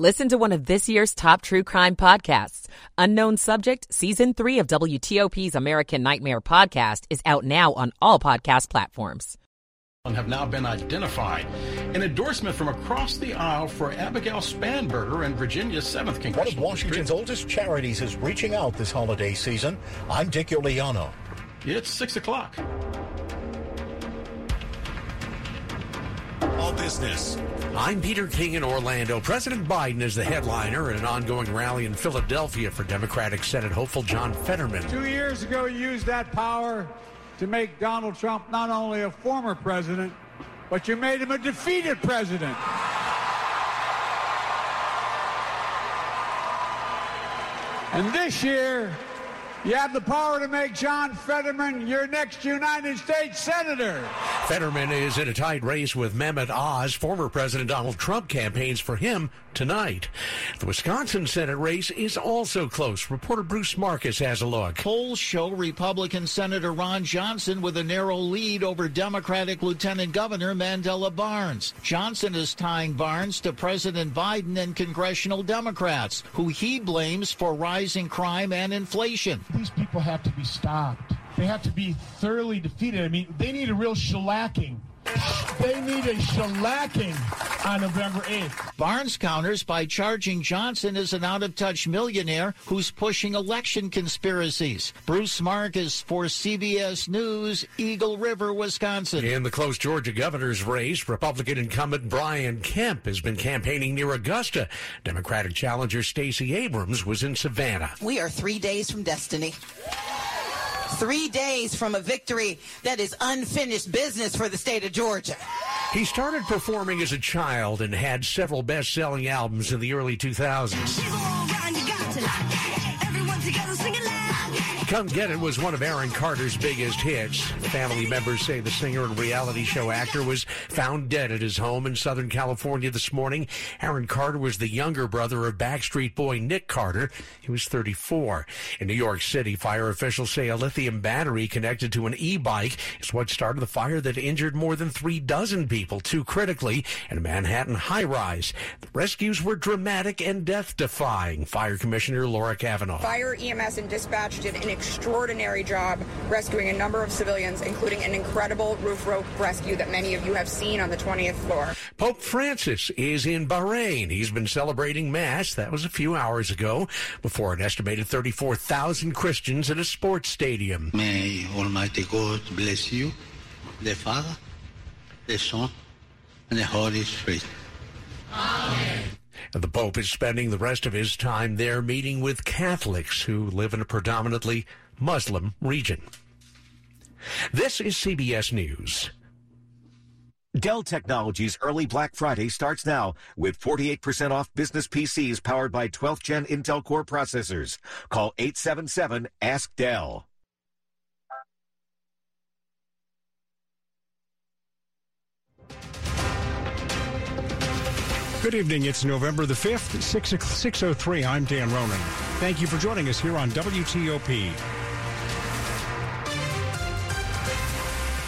Listen to one of this year's top true crime podcasts. Unknown Subject, Season 3 of WTOP's American Nightmare podcast is out now on all podcast platforms. And Have now been identified. An endorsement from across the aisle for Abigail Spanberger and Virginia's 7th Congressional One of Washington's District. oldest charities is reaching out this holiday season. I'm Dick Uliano. It's 6 o'clock. All business. I'm Peter King in Orlando. President Biden is the headliner at an ongoing rally in Philadelphia for Democratic Senate hopeful John Fetterman. Two years ago, you used that power to make Donald Trump not only a former president, but you made him a defeated president. And this year, you have the power to make John Fetterman your next United States Senator. Fetterman is in a tight race with Mehmet Oz. Former President Donald Trump campaigns for him tonight. The Wisconsin Senate race is also close. Reporter Bruce Marcus has a look. Polls show Republican Senator Ron Johnson with a narrow lead over Democratic Lieutenant Governor Mandela Barnes. Johnson is tying Barnes to President Biden and congressional Democrats, who he blames for rising crime and inflation. These people have to be stopped. They have to be thoroughly defeated. I mean, they need a real shellacking. They need a shellacking on November 8th. Barnes counters by charging Johnson as an out of touch millionaire who's pushing election conspiracies. Bruce Marcus for CBS News, Eagle River, Wisconsin. In the close Georgia governor's race, Republican incumbent Brian Kemp has been campaigning near Augusta. Democratic challenger Stacey Abrams was in Savannah. We are three days from destiny. Three days from a victory that is unfinished business for the state of Georgia. He started performing as a child and had several best selling albums in the early 2000s. Come Get It was one of Aaron Carter's biggest hits. Family members say the singer and reality show actor was found dead at his home in Southern California this morning. Aaron Carter was the younger brother of Backstreet Boy Nick Carter. He was 34. In New York City, fire officials say a lithium battery connected to an e-bike is what started the fire that injured more than three dozen people, two critically, in a Manhattan high-rise. The rescues were dramatic and death-defying. Fire Commissioner Laura Kavanagh. Fire, EMS, and dispatch did an extraordinary job rescuing a number of civilians, including an incredible roof rope rescue that many of you have seen on the 20th floor. Pope Francis is in Bahrain. He's been celebrating Mass. That was a few hours ago before an estimated 34,000 Christians at a sports stadium. May Almighty God bless you, the Father, the Son, and the Holy Spirit. And the Pope is spending the rest of his time there meeting with Catholics who live in a predominantly Muslim region. This is CBS News. Dell Technologies early Black Friday starts now with 48% off business PCs powered by 12th gen Intel Core processors. Call 877 Ask Dell. Good evening. It's November the 5th, 6, 603. I'm Dan Ronan. Thank you for joining us here on WTOP.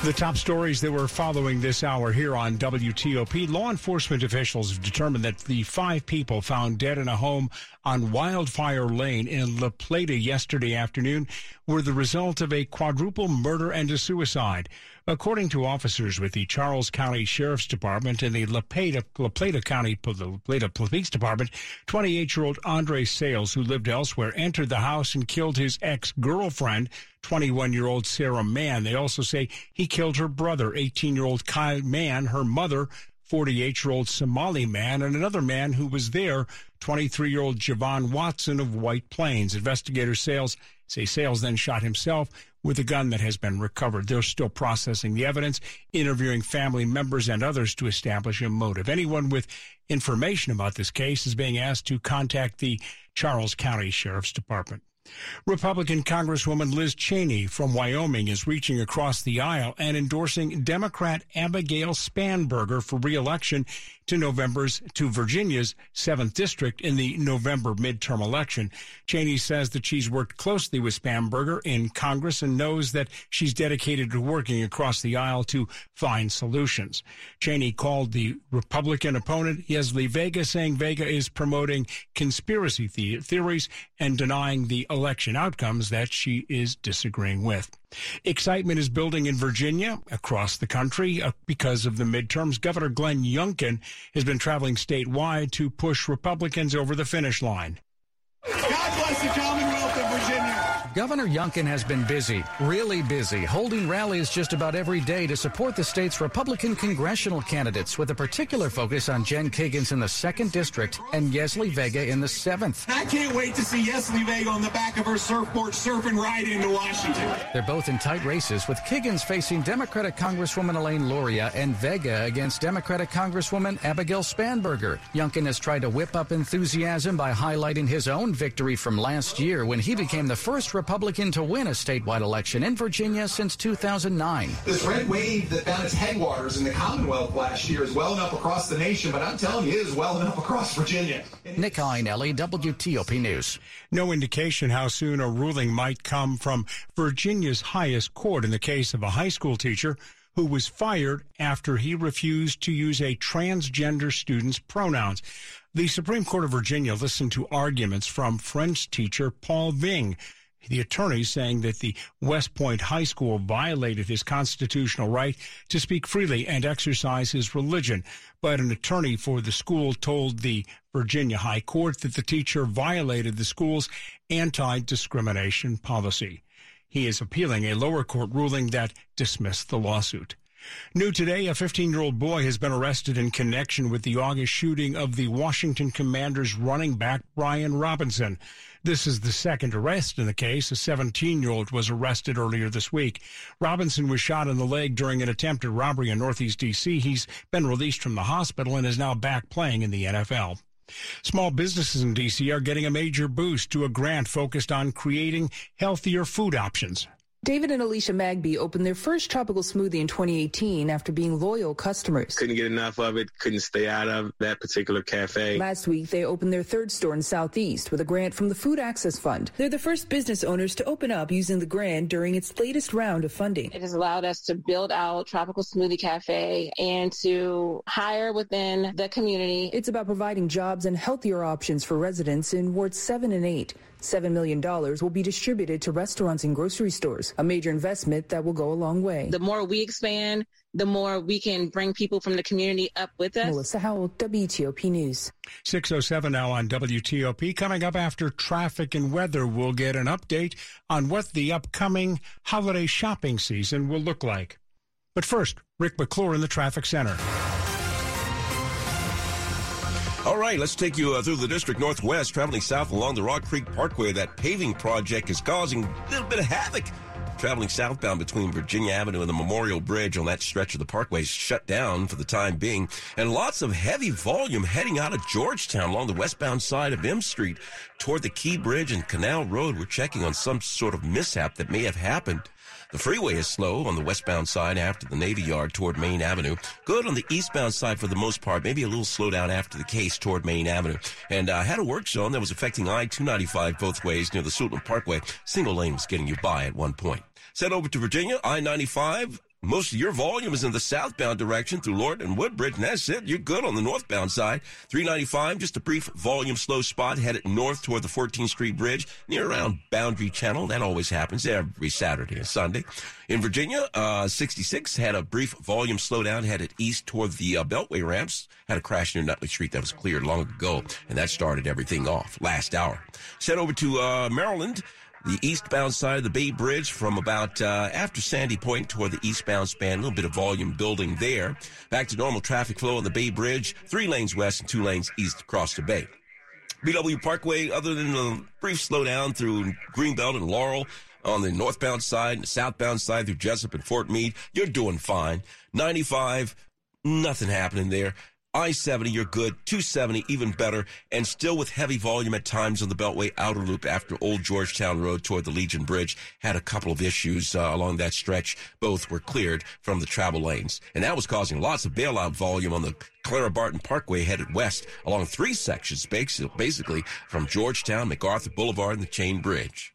The top stories that we're following this hour here on WTOP. Law enforcement officials have determined that the five people found dead in a home on Wildfire Lane in La Plata yesterday afternoon were the result of a quadruple murder and a suicide. According to officers with the Charles County Sheriff's Department and the La Plata, La Plata County La Plata Police Department, 28-year-old Andre Sales, who lived elsewhere, entered the house and killed his ex-girlfriend, 21-year-old Sarah Mann. They also say he killed her brother, 18-year-old Kyle Mann, her mother, 48-year-old Somali man, and another man who was there, 23-year-old Javon Watson of White Plains. Investigators sales say Sales then shot himself with a gun that has been recovered. They're still processing the evidence, interviewing family members and others to establish a motive. Anyone with information about this case is being asked to contact the Charles County Sheriff's Department. Republican Congresswoman Liz Cheney from Wyoming is reaching across the aisle and endorsing Democrat Abigail Spanberger for reelection to November's to Virginia's 7th district in the November midterm election. Cheney says that she's worked closely with Spanberger in Congress and knows that she's dedicated to working across the aisle to find solutions. Cheney called the Republican opponent Yesli Vega, saying Vega is promoting conspiracy the- theories and denying the election outcomes that she is disagreeing with. Excitement is building in Virginia, across the country, uh, because of the midterms. Governor Glenn Youngkin has been traveling statewide to push Republicans over the finish line. God bless the Commonwealth of Virginia. Governor Youngkin has been busy, really busy, holding rallies just about every day to support the state's Republican congressional candidates with a particular focus on Jen Kiggans in the 2nd District and Yesli Vega in the 7th. I can't wait to see Yesli Vega on the back of her surfboard surfing right into Washington. They're both in tight races, with Kiggans facing Democratic Congresswoman Elaine Luria and Vega against Democratic Congresswoman Abigail Spanberger. Youngkin has tried to whip up enthusiasm by highlighting his own victory from last year when he became the first Republican to win a statewide election in Virginia since 2009. This red wave that found its headwaters in the Commonwealth last year is well enough across the nation, but I'm telling you, it is well enough across Virginia. Nick Iannelli, WTOP News. No indication how soon a ruling might come from Virginia's highest court in the case of a high school teacher who was fired after he refused to use a transgender student's pronouns. The Supreme Court of Virginia listened to arguments from French teacher Paul Ving. The attorney saying that the West Point High School violated his constitutional right to speak freely and exercise his religion. But an attorney for the school told the Virginia High Court that the teacher violated the school's anti-discrimination policy. He is appealing a lower court ruling that dismissed the lawsuit. New today, a 15 year old boy has been arrested in connection with the August shooting of the Washington Commanders running back Brian Robinson. This is the second arrest in the case. A 17 year old was arrested earlier this week. Robinson was shot in the leg during an attempted robbery in Northeast D.C. He's been released from the hospital and is now back playing in the NFL. Small businesses in D.C. are getting a major boost to a grant focused on creating healthier food options. David and Alicia Magby opened their first tropical smoothie in 2018 after being loyal customers. Couldn't get enough of it, couldn't stay out of that particular cafe. Last week, they opened their third store in Southeast with a grant from the Food Access Fund. They're the first business owners to open up using the grant during its latest round of funding. It has allowed us to build out Tropical Smoothie Cafe and to hire within the community. It's about providing jobs and healthier options for residents in wards 7 and 8. $7 million will be distributed to restaurants and grocery stores, a major investment that will go a long way. The more we expand, the more we can bring people from the community up with us. Melissa Howell, WTOP News. 607 now on WTOP. Coming up after traffic and weather, we'll get an update on what the upcoming holiday shopping season will look like. But first, Rick McClure in the traffic center. All right, let's take you uh, through the district northwest, traveling south along the Rock Creek Parkway. That paving project is causing a little bit of havoc. Traveling southbound between Virginia Avenue and the Memorial Bridge on that stretch of the parkway is shut down for the time being. And lots of heavy volume heading out of Georgetown along the westbound side of M Street toward the Key Bridge and Canal Road. We're checking on some sort of mishap that may have happened. The freeway is slow on the westbound side after the Navy Yard toward Main Avenue. Good on the eastbound side for the most part. Maybe a little slowdown after the case toward Main Avenue. And I uh, had a work zone that was affecting I-295 both ways near the Suitland Parkway. Single lane was getting you by at one point. Sent over to Virginia, I-95 most of your volume is in the southbound direction through Lorton and Woodbridge, and that's it. You're good on the northbound side. 395, just a brief volume slow spot headed north toward the 14th Street Bridge near around Boundary Channel. That always happens every Saturday and Sunday. In Virginia, uh, 66 had a brief volume slowdown headed east toward the uh, Beltway ramps. Had a crash near Nutley Street that was cleared long ago, and that started everything off last hour. Sent over to uh, Maryland the eastbound side of the Bay Bridge from about uh, after Sandy Point toward the eastbound span. A little bit of volume building there. Back to normal traffic flow on the Bay Bridge. Three lanes west and two lanes east across the bay. BW Parkway, other than a brief slowdown through Greenbelt and Laurel on the northbound side and the southbound side through Jessup and Fort Meade, you're doing fine. 95, nothing happening there. I-70, you're good. 270, even better. And still with heavy volume at times on the Beltway outer loop after Old Georgetown Road toward the Legion Bridge had a couple of issues uh, along that stretch. Both were cleared from the travel lanes. And that was causing lots of bailout volume on the Clara Barton Parkway headed west along three sections, basically from Georgetown, MacArthur Boulevard, and the Chain Bridge.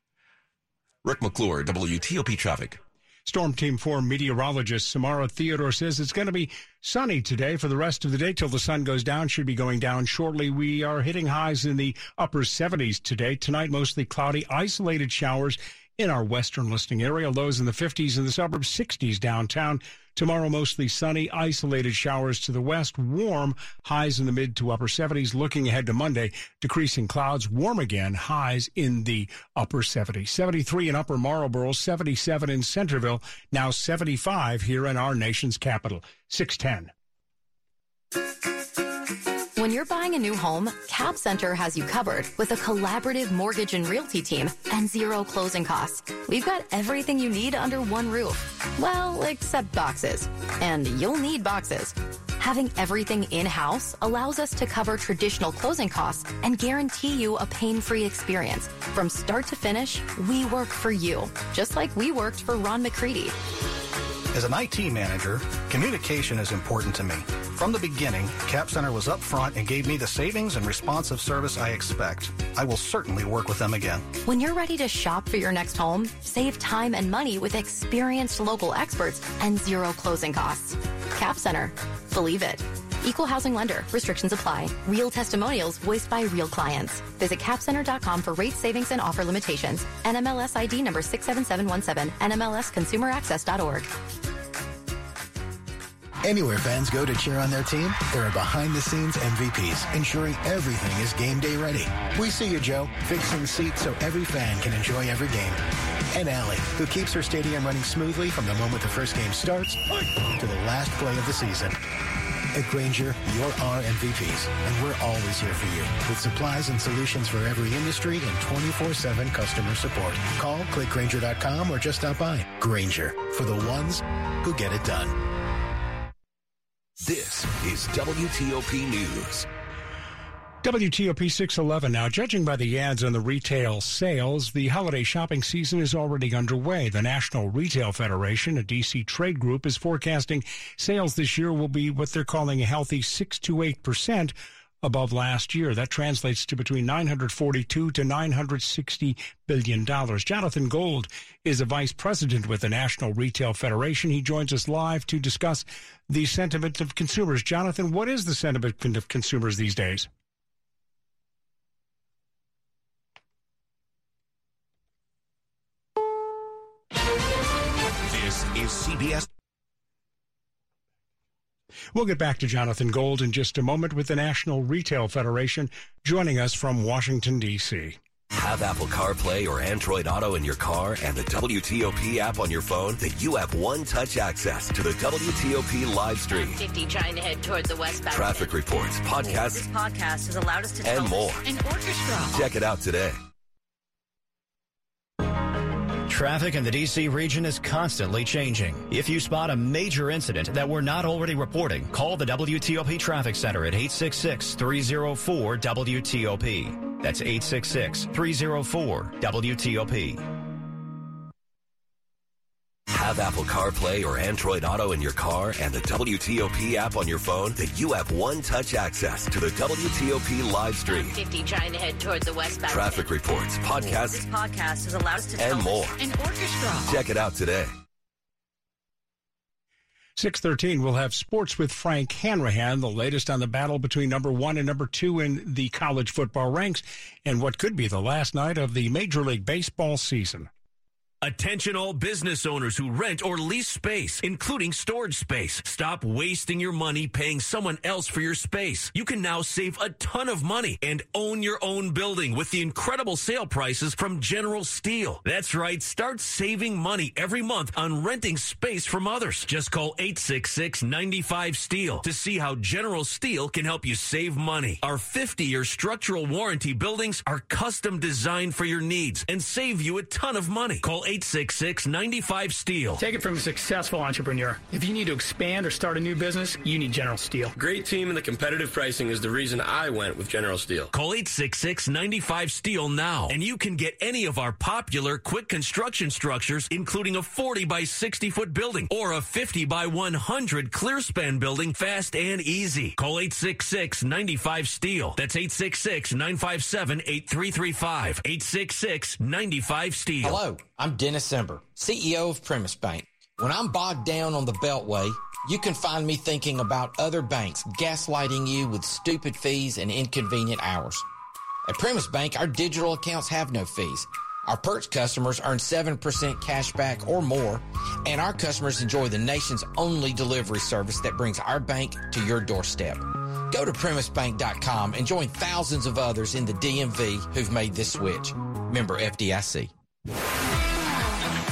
Rick McClure, WTOP Traffic. Storm Team 4 meteorologist Samara Theodore says it's going to be sunny today for the rest of the day till the sun goes down. Should be going down shortly. We are hitting highs in the upper 70s today. Tonight, mostly cloudy, isolated showers in our western listing area. Lows in the 50s in the suburbs, 60s downtown. Tomorrow, mostly sunny, isolated showers to the west, warm, highs in the mid to upper 70s. Looking ahead to Monday, decreasing clouds, warm again, highs in the upper 70s. 73 in Upper Marlboro, 77 in Centreville, now 75 here in our nation's capital. 610. When you're buying a new home, Cap Center has you covered with a collaborative mortgage and realty team and zero closing costs. We've got everything you need under one roof. Well, except boxes. And you'll need boxes. Having everything in-house allows us to cover traditional closing costs and guarantee you a pain-free experience. From start to finish, we work for you, just like we worked for Ron McCready. As an IT manager, communication is important to me. From the beginning, Cap Center was upfront and gave me the savings and responsive service I expect. I will certainly work with them again. When you're ready to shop for your next home, save time and money with experienced local experts and zero closing costs. Cap Center. Believe it. Equal housing lender. Restrictions apply. Real testimonials voiced by real clients. Visit capcenter.com for rate savings and offer limitations. NMLS ID number 67717. NMLSconsumeraccess.org. Anywhere fans go to cheer on their team, there are behind-the-scenes MVPs ensuring everything is game day ready. We see you, Joe, fixing seats so every fan can enjoy every game. And Allie, who keeps her stadium running smoothly from the moment the first game starts to the last play of the season. At Grainger, you're our MVPs, and we're always here for you with supplies and solutions for every industry and 24-7 customer support. Call, clickgrainger.com, or just stop by. Grainger, for the ones who get it done. This is WTOP News. WTOP 611 now. Judging by the ads on the retail sales, the holiday shopping season is already underway. The National Retail Federation, a DC trade group, is forecasting sales this year will be what they're calling a healthy 6 to 8 percent above last year. That translates to between 942 to 960 billion dollars. Jonathan Gold is a vice president with the National Retail Federation. He joins us live to discuss the sentiment of consumers. Jonathan, what is the sentiment of consumers these days? Is CBS. We'll get back to Jonathan Gold in just a moment with the National Retail Federation joining us from Washington, D.C. Have Apple CarPlay or Android Auto in your car and the WTOP app on your phone? Then you have one touch access to the WTOP live stream. 50 trying to head toward the westbound. Traffic reports, podcasts. This podcast has allowed us to and more. An orchestra. Check it out today. Traffic in the D.C. region is constantly changing. If you spot a major incident that we're not already reporting, call the WTOP Traffic Center at 866-304-WTOP. That's 866-304-WTOP. Have Apple CarPlay or Android Auto in your car and the WTOP app on your phone? Then you have one touch access to the WTOP live stream. 50 trying to head toward the westbound. Traffic reports, podcasts. This podcast has allowed us to and more. An orchestra. Check it out today. 613, we'll have sports with Frank Hanrahan, the latest on the battle between number one and number two in the college football ranks, and what could be the last night of the Major League Baseball season. Attention all business owners who rent or lease space, including storage space. Stop wasting your money paying someone else for your space. You can now save a ton of money and own your own building with the incredible sale prices from General Steel. That's right. Start saving money every month on renting space from others. Just call 866-95-STEEL to see how General Steel can help you save money. Our 50-year structural warranty buildings are custom designed for your needs and save you a ton of money. Call 866 95 Steel. Take it from a successful entrepreneur. If you need to expand or start a new business, you need General Steel. Great team and the competitive pricing is the reason I went with General Steel. Call 866 95 Steel now, and you can get any of our popular quick construction structures, including a 40 by 60 foot building or a 50 by 100 clear span building fast and easy. Call 866 95 Steel. That's 866 957 8335. 866 95 Steel. Hello, I'm Dennis Zember, CEO of Primis Bank. When I'm bogged down on the Beltway, you can find me thinking about other banks gaslighting you with stupid fees and inconvenient hours. At Primis Bank, our digital accounts have no fees. Our Perch customers earn 7% cash back or more, and our customers enjoy the nation's only delivery service that brings our bank to your doorstep. Go to primisbank.com and join thousands of others in the DMV who've made this switch. Member FDIC.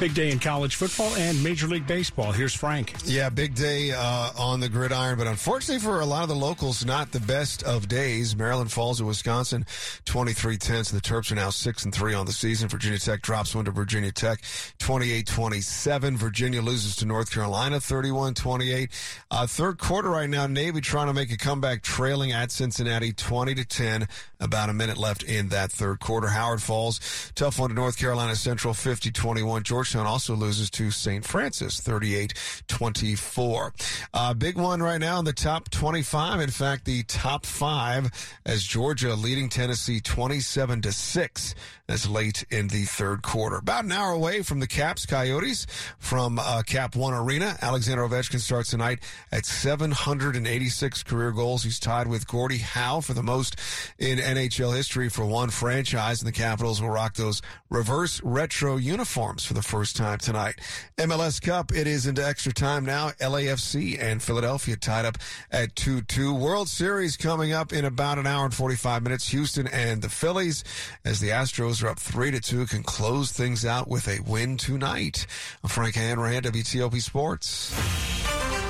Big day in college football and Major League Baseball. Here's Frank. Yeah, big day uh, on the gridiron, but unfortunately for a lot of the locals, not the best of days. Maryland falls to Wisconsin 23-10, so the Terps are now 6 and 3 on the season. Virginia Tech drops one to Virginia Tech 28-27. Virginia loses to North Carolina 31-28. Uh, third quarter right now, Navy trying to make a comeback trailing at Cincinnati 20 to 10. About a minute left in that third quarter. Howard Falls, tough one to North Carolina Central 50-21. Georgetown also loses to St. Francis 38-24. Uh, big one right now in the top 25. In fact, the top five as Georgia leading Tennessee 27 to 6 as late in the third quarter. About an hour away from the Caps Coyotes from uh, Cap One Arena. Alexander Ovechkin starts tonight at 786 career goals. He's tied with Gordie Howe for the most in NHL history for one franchise, and the Capitals will rock those reverse retro uniforms for the first time tonight. MLS Cup, it is into extra time now. LAFC and Philadelphia tied up at 2-2. World Series coming up in about an hour and 45 minutes. Houston and the Phillies as the Astros are up 3-2 can close things out with a win tonight. Frank Hanrahan, WTOP Sports.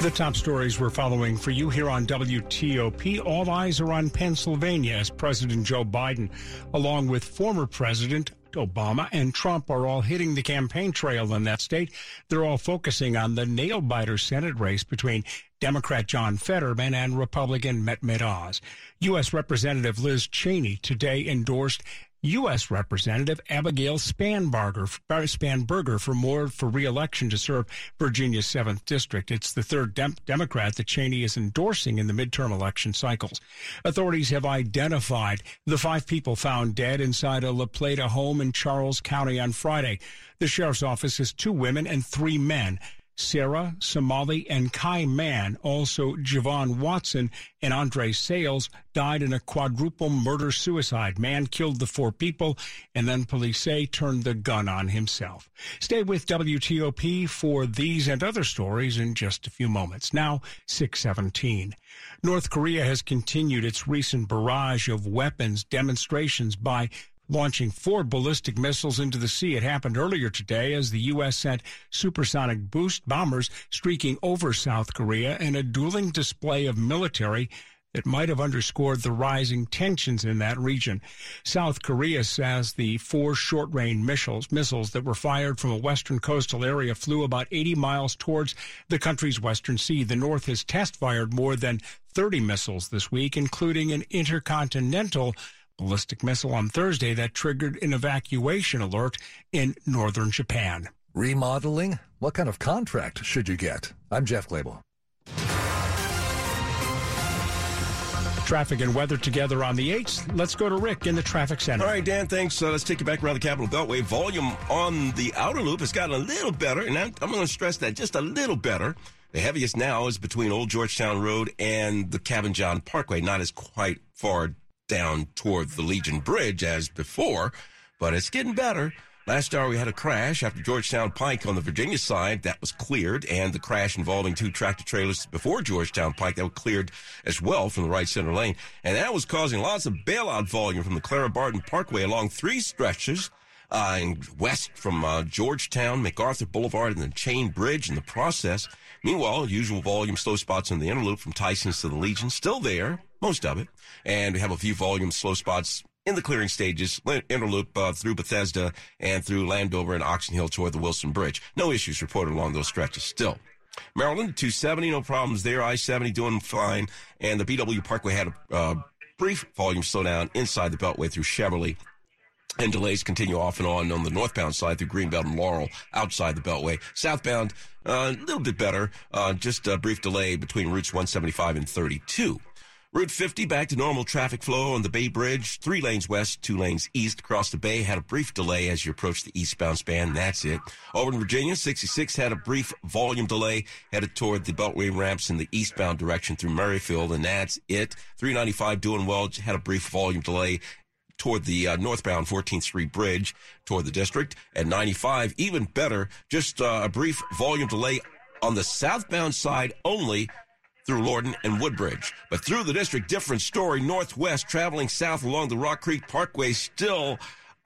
The top stories we're following for you here on WTOP. All eyes are on Pennsylvania as President Joe Biden, along with former President Obama and Trump are all hitting the campaign trail in that state. They're all focusing on the nail biter Senate race between Democrat John Fetterman and Republican Mehmet Oz. U.S. Representative Liz Cheney today endorsed U.S. Representative Abigail Spanberger, uh, Spanberger for more for reelection to serve Virginia's 7th District. It's the third dem- Democrat that Cheney is endorsing in the midterm election cycles. Authorities have identified the five people found dead inside a La Plata home in Charles County on Friday. The sheriff's office has two women and three men. Sarah, Somali, and Kai Mann, also Javon Watson and Andre Sales, died in a quadruple murder suicide. Mann killed the four people, and then police say turned the gun on himself. Stay with WTOP for these and other stories in just a few moments. Now, 617. North Korea has continued its recent barrage of weapons demonstrations by launching four ballistic missiles into the sea. It happened earlier today as the U.S. sent supersonic boost bombers streaking over South Korea in a dueling display of military that might have underscored the rising tensions in that region. South Korea says the four short-range missiles, missiles that were fired from a western coastal area flew about 80 miles towards the country's western sea. The North has test-fired more than 30 missiles this week, including an intercontinental ballistic missile on Thursday that triggered an evacuation alert in northern Japan. Remodeling? What kind of contract should you get? I'm Jeff Clabaugh. Traffic and weather together on the 8th. Let's go to Rick in the traffic center. All right, Dan, thanks. Uh, let's take you back around the Capital Beltway. Volume on the outer loop has gotten a little better, and I'm, I'm going to stress that just a little better. The heaviest now is between Old Georgetown Road and the Cabin John Parkway, not as quite far down toward the Legion Bridge as before, but it's getting better. Last hour we had a crash after Georgetown Pike on the Virginia side that was cleared, and the crash involving two tractor trailers before Georgetown Pike that were cleared as well from the right center lane, and that was causing lots of bailout volume from the Clara Barton Parkway along three stretches uh, and west from uh, Georgetown, MacArthur Boulevard, and the Chain Bridge in the process. Meanwhile, usual volume slow spots in the inner loop from Tyson's to the Legion, still there, most of it. And we have a few volume slow spots in the clearing stages, interloop uh, through Bethesda and through Landover and Oxon Hill toward the Wilson Bridge. No issues reported along those stretches still. Maryland, 270, no problems there. I-70 doing fine. And the BW Parkway had a uh, brief volume slowdown inside the Beltway through Cheverly. And delays continue off and on on the northbound side through Greenbelt and Laurel outside the Beltway. Southbound, uh, a little bit better. Uh, just a brief delay between routes 175 and 32. Route 50 back to normal traffic flow on the Bay Bridge. Three lanes west, two lanes east across the Bay. Had a brief delay as you approach the eastbound span. That's it. In Virginia, 66 had a brief volume delay headed toward the Beltway ramps in the eastbound direction through Merrifield, and that's it. 395 doing well. Had a brief volume delay toward the uh, northbound 14th Street Bridge toward the district. and 95, even better, just uh, a brief volume delay on the southbound side only through Lorton and Woodbridge. But through the district, different story. Northwest, traveling south along the Rock Creek Parkway, still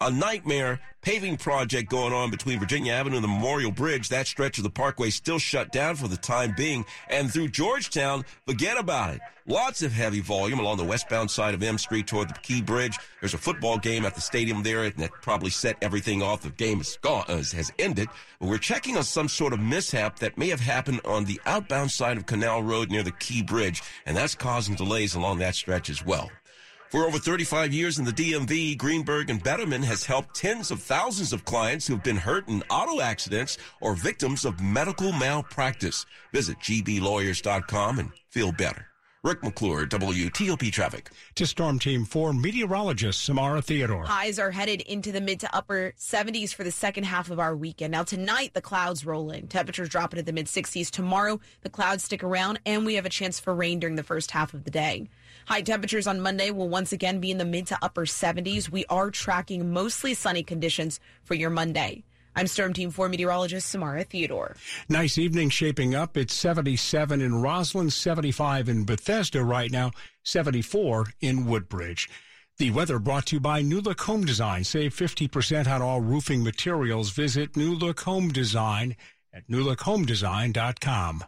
a nightmare paving project going on between Virginia Avenue and the Memorial Bridge. That stretch of the parkway still shut down for the time being. And through Georgetown, forget about it. Lots of heavy volume along the westbound side of M Street toward the Key Bridge. There's a football game at the stadium there, and that probably set everything off. The game is gone, uh, has ended. But we're checking on some sort of mishap that may have happened on the outbound side of Canal Road near the Key Bridge, and that's causing delays along that stretch as well. For over 35 years in the DMV, Greenberg and Bederman has helped tens of thousands of clients who have been hurt in auto accidents or victims of medical malpractice. Visit gblawyers.com and feel better. Rick McClure, WTOP Traffic. To Storm Team 4, meteorologist Samara Theodore. Highs are headed into the mid to upper 70s for the second half of our weekend. Now, tonight, the clouds roll in. Temperatures drop into the mid 60s. Tomorrow, the clouds stick around, and we have a chance for rain during the first half of the day. High temperatures on Monday will once again be in the mid to upper 70s. We are tracking mostly sunny conditions for your Monday. I'm Storm Team 4 meteorologist Samara Theodore. Nice evening shaping up. It's 77 in Rosslyn, 75 in Bethesda right now, 74 in Woodbridge. The weather brought to you by New Look Home Design. Save 50% on all roofing materials. Visit New Look Home Design at newlookhomedesign.com.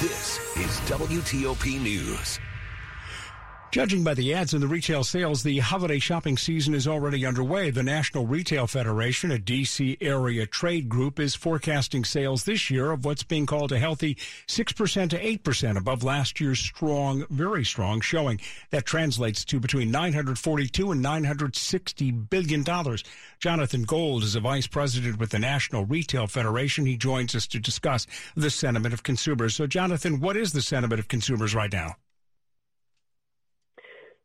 This is WTOP News. Judging by the ads in the retail sales, the holiday shopping season is already underway. The National Retail Federation, a DC area trade group, is forecasting sales this year of what's being called a healthy 6% to 8% above last year's strong, very strong showing. That translates to between 942 and 960 billion dollars. Jonathan Gold is a vice president with the National Retail Federation. He joins us to discuss the sentiment of consumers. So, Jonathan, what is the sentiment of consumers right now?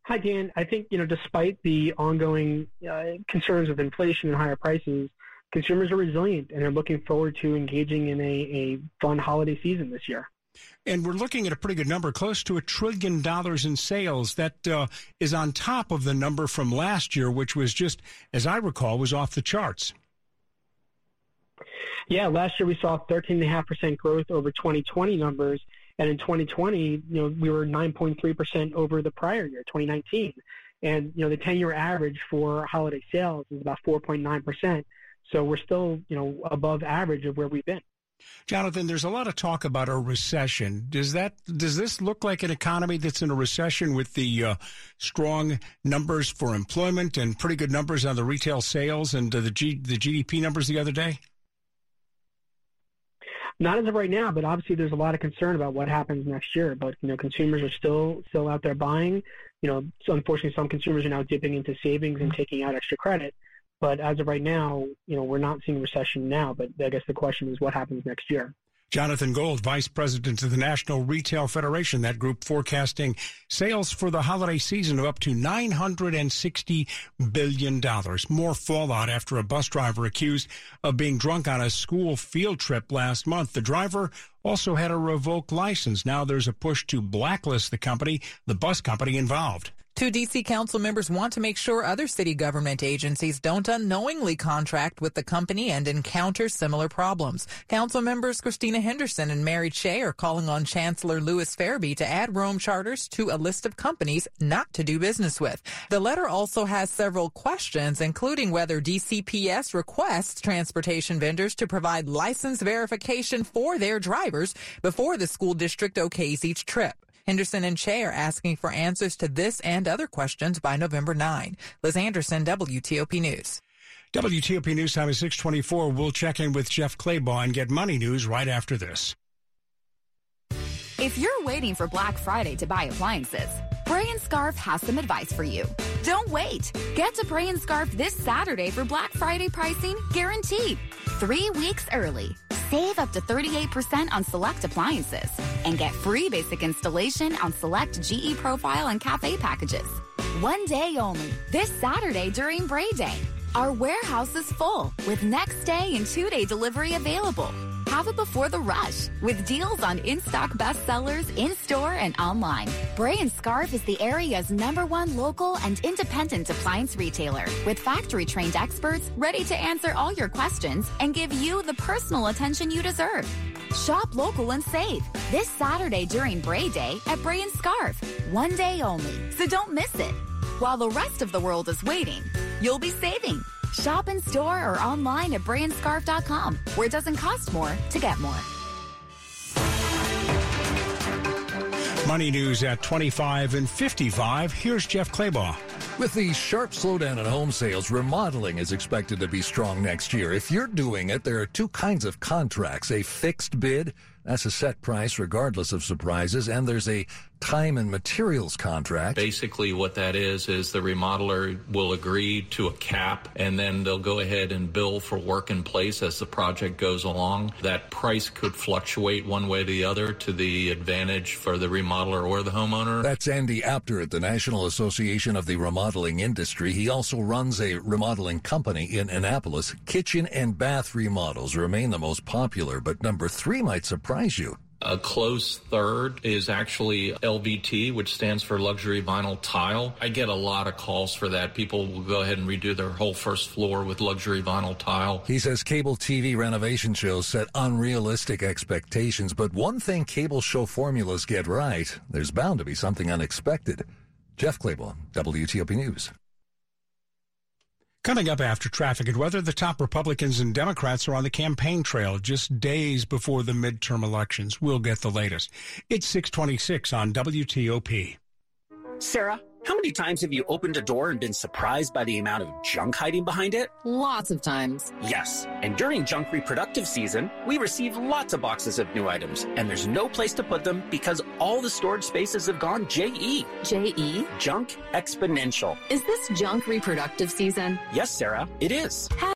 Hi, Dan. I think, you know, despite the ongoing uh, concerns with inflation and higher prices, consumers are resilient and are looking forward to engaging in a, a fun holiday season this year. And we're looking at a pretty good number, close to a trillion dollars in sales. That uh, is on top of the number from last year, which was just, as I recall, was off the charts. Yeah, last year we saw 13.5% growth over 2020 numbers. And in 2020, you know, we were 9.3% over the prior year, 2019. And, you know, the 10 year average for holiday sales is about 4.9%. So we're still, you know, above average of where we've been. Jonathan, there's a lot of talk about a recession. Does that does this look like an economy that's in a recession with the uh, strong numbers for employment and pretty good numbers on the retail sales and uh, the G, the GDP numbers the other day? Not as of right now, but obviously there's a lot of concern about what happens next year. But you know, consumers are still still out there buying. You know, unfortunately, some consumers are now dipping into savings and taking out extra credit. But as of right now, you know, we're not seeing recession now. But I guess the question is, what happens next year? Jonathan Gold, Vice President of the National Retail Federation, that group forecasting sales for the holiday season of up to $960 billion. More fallout after a bus driver accused of being drunk on a school field trip last month. The driver also had a revoked license. Now there's a push to blacklist the company, the bus company involved. Two D.C. council members want to make sure other city government agencies don't unknowingly contract with the company and encounter similar problems. Council members Christina Henderson and Mary Cheh are calling on Chancellor Lewis Ferebee to add Rome charters to a list of companies not to do business with. The letter also has several questions, including whether DCPS requests transportation vendors to provide license verification for their drivers before the school district okays each trip. Henderson and Cheh are asking for answers to this and other questions by November 9. Liz Anderson, WTOP News. WTOP News Time is 624. We'll check in with Jeff Clabaugh and get money news right after this. If you're waiting for Black Friday to buy appliances, Bray and Scarff has some advice for you. Don't wait. Get to Bray and Scarff this Saturday for Black Friday pricing guaranteed. Three weeks early. Save up to 38% on select appliances and get free basic installation on select GE Profile and Cafe packages. One day only, this Saturday during Bray Day. Our warehouse is full with next day and two day delivery available. Have it before the rush with deals on in-stock bestsellers in-store and online. Bray and Scarff is the area's number one local and independent appliance retailer with factory-trained experts ready to answer all your questions and give you the personal attention you deserve. Shop local and save this Saturday during Bray Day at Bray and Scarff. One day only, so don't miss it. While the rest of the world is waiting, you'll be saving. Shop in store or online at brayandscarff.com, where it doesn't cost more to get more. Money news at 25 and 55. Here's Jeff Clabaugh. With the sharp slowdown in home sales, remodeling is expected to be strong next year. If you're doing it, there are two kinds of contracts a fixed bid, that's a set price regardless of surprises, and there's a time and materials contract. Basically, what that is, is the remodeler will agree to a cap and then they'll go ahead and bill for work in place as the project goes along. That price could fluctuate one way or the other to the advantage for the remodeler or the homeowner. That's Andy Apter at the National Association of the Remodeling Industry. He also runs a remodeling company in Annapolis. Kitchen and bath remodels remain the most popular, but number three might surprise you. A close third is actually LVT, which stands for luxury vinyl tile. I get a lot of calls for that. People will go ahead and redo their whole first floor with luxury vinyl tile. He says cable TV renovation shows set unrealistic expectations, but one thing cable show formulas get right, there's bound to be something unexpected. Jeff Clabaugh, WTOP News. Coming up after traffic and weather, the top Republicans and Democrats are on the campaign trail just days before the midterm elections. We'll get the latest. It's 626 on WTOP. Sarah, how many times have you opened a door and been surprised by the amount of junk hiding behind it? Lots of times. Yes. And during junk reproductive season, we receive lots of boxes of new items, and there's no place to put them because all the storage spaces have gone JE. JE? Junk exponential. Is this junk reproductive season? Yes, Sarah, it is.